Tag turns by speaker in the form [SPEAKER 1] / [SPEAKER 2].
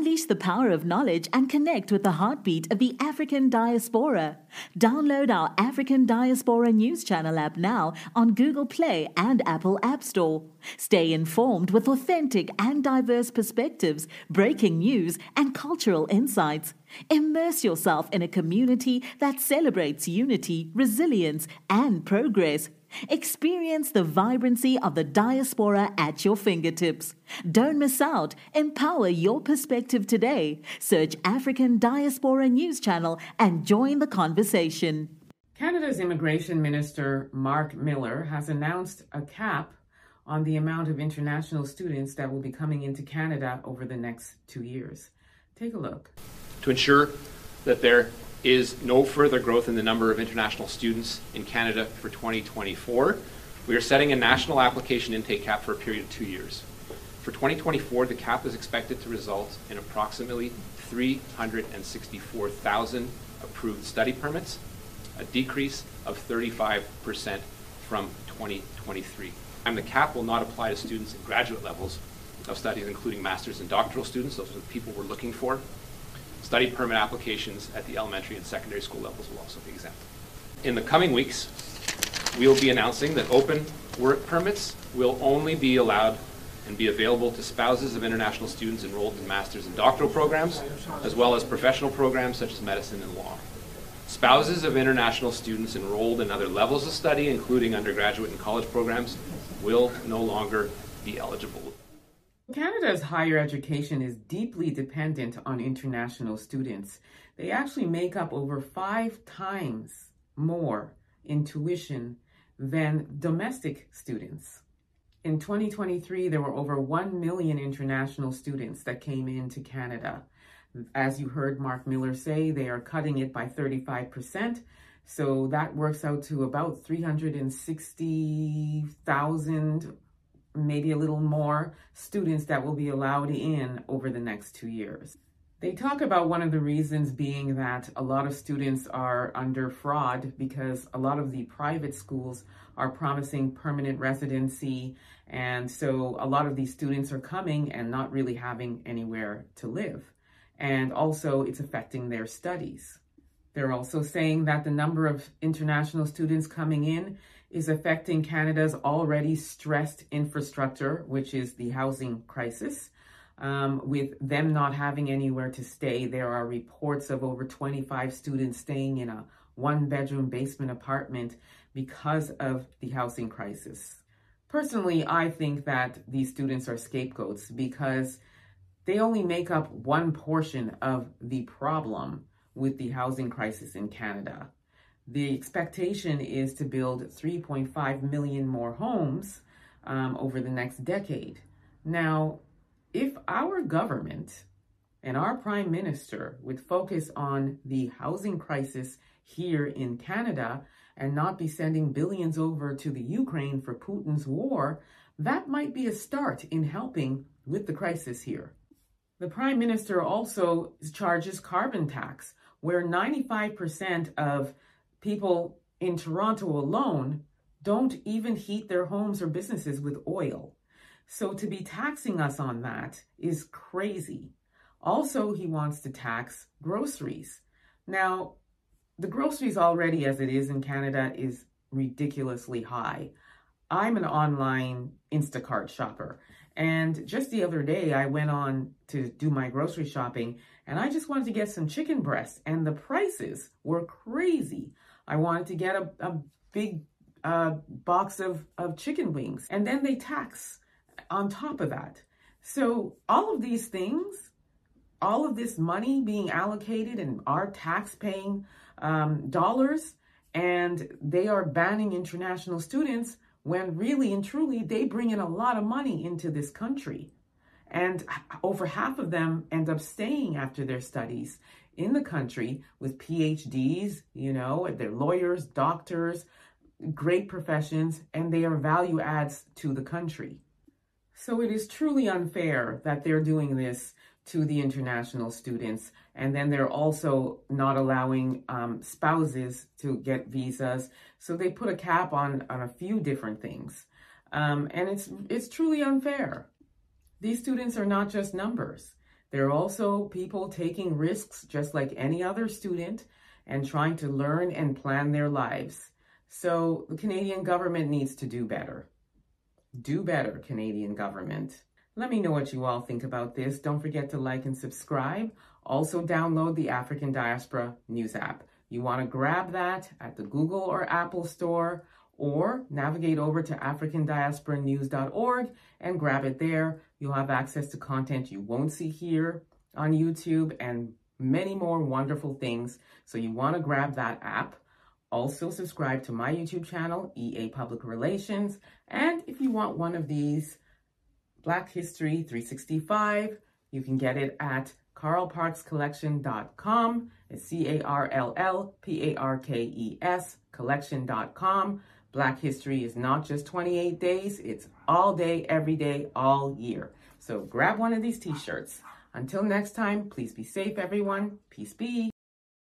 [SPEAKER 1] Unleash the power of knowledge and connect with the heartbeat of the African diaspora. Download our African Diaspora News Channel app now on Google Play and Apple App Store. Stay informed with authentic and diverse perspectives, breaking news, and cultural insights. Immerse yourself in a community that celebrates unity, resilience, and progress. Experience the vibrancy of the diaspora at your fingertips. Don't miss out. Empower your perspective today. Search African Diaspora News Channel and join the conversation.
[SPEAKER 2] Canada's Immigration Minister Mark Miller has announced a cap on the amount of international students that will be coming into Canada over the next two years. Take a look.
[SPEAKER 3] To ensure that there is no further growth in the number of international students in Canada for 2024. We are setting a national application intake cap for a period of two years. For 2024, the cap is expected to result in approximately 364,000 approved study permits, a decrease of 35% from 2023. And the cap will not apply to students in graduate levels of studies, including master's and doctoral students. Those are the people we're looking for. Study permit applications at the elementary and secondary school levels will also be exempt. In the coming weeks, we will be announcing that open work permits will only be allowed and be available to spouses of international students enrolled in master's and doctoral programs, as well as professional programs such as medicine and law. Spouses of international students enrolled in other levels of study, including undergraduate and college programs, will no longer be eligible.
[SPEAKER 2] Canada's higher education is deeply dependent on international students. They actually make up over five times more in tuition than domestic students. In 2023, there were over 1 million international students that came into Canada. As you heard Mark Miller say, they are cutting it by 35%. So that works out to about 360,000 maybe a little more students that will be allowed in over the next two years. They talk about one of the reasons being that a lot of students are under fraud because a lot of the private schools are promising permanent residency. And so a lot of these students are coming and not really having anywhere to live. And also, it's affecting their studies. They're also saying that the number of international students coming in is affecting Canada's already stressed infrastructure, which is the housing crisis. Um, with them not having anywhere to stay, there are reports of over 25 students staying in a one bedroom basement apartment because of the housing crisis. Personally, I think that these students are scapegoats because they only make up one portion of the problem with the housing crisis in Canada. The expectation is to build 3.5 million more homes um, over the next decade. Now, if our government and our prime minister would focus on the housing crisis here in Canada and not be sending billions over to the Ukraine for Putin's war, that might be a start in helping with the crisis here. The prime minister also charges carbon tax, where 95% of people in Toronto alone don't even heat their homes or businesses with oil. So to be taxing us on that is crazy. Also, he wants to tax groceries. Now, the groceries already as it is in Canada is ridiculously high. I'm an online Instacart shopper. And just the other day, I went on to do my grocery shopping and I just wanted to get some chicken breasts, and the prices were crazy. I wanted to get a, a big uh, box of, of chicken wings. And then they tax on top of that. So all of these things, all of this money being allocated and our tax paying um, dollars, and they are banning international students when really and truly they bring in a lot of money into this country. And over half of them end up staying after their studies in the country with PhDs, you know, they're lawyers, doctors, great professions, and they are value adds to the country. So it is truly unfair that they're doing this to the international students. And then they're also not allowing um, spouses to get visas. So they put a cap on, on a few different things. Um, and it's, it's truly unfair. These students are not just numbers. There are also people taking risks just like any other student and trying to learn and plan their lives. So the Canadian government needs to do better. Do better, Canadian government. Let me know what you all think about this. Don't forget to like and subscribe. Also download the African Diaspora News app. You want to grab that at the Google or Apple store or navigate over to africandiasporanews.org and grab it there. You'll have access to content you won't see here on YouTube and many more wonderful things. So you want to grab that app. Also subscribe to my YouTube channel, EA Public Relations. And if you want one of these Black History 365, you can get it at carllparkescollection.com. It's C-A-R-L-L-P-A-R-K-E-S collection.com. Black History is not just 28 days, it's all day, every day, all year. So grab one of these t-shirts. Until next time, please be safe, everyone. Peace be.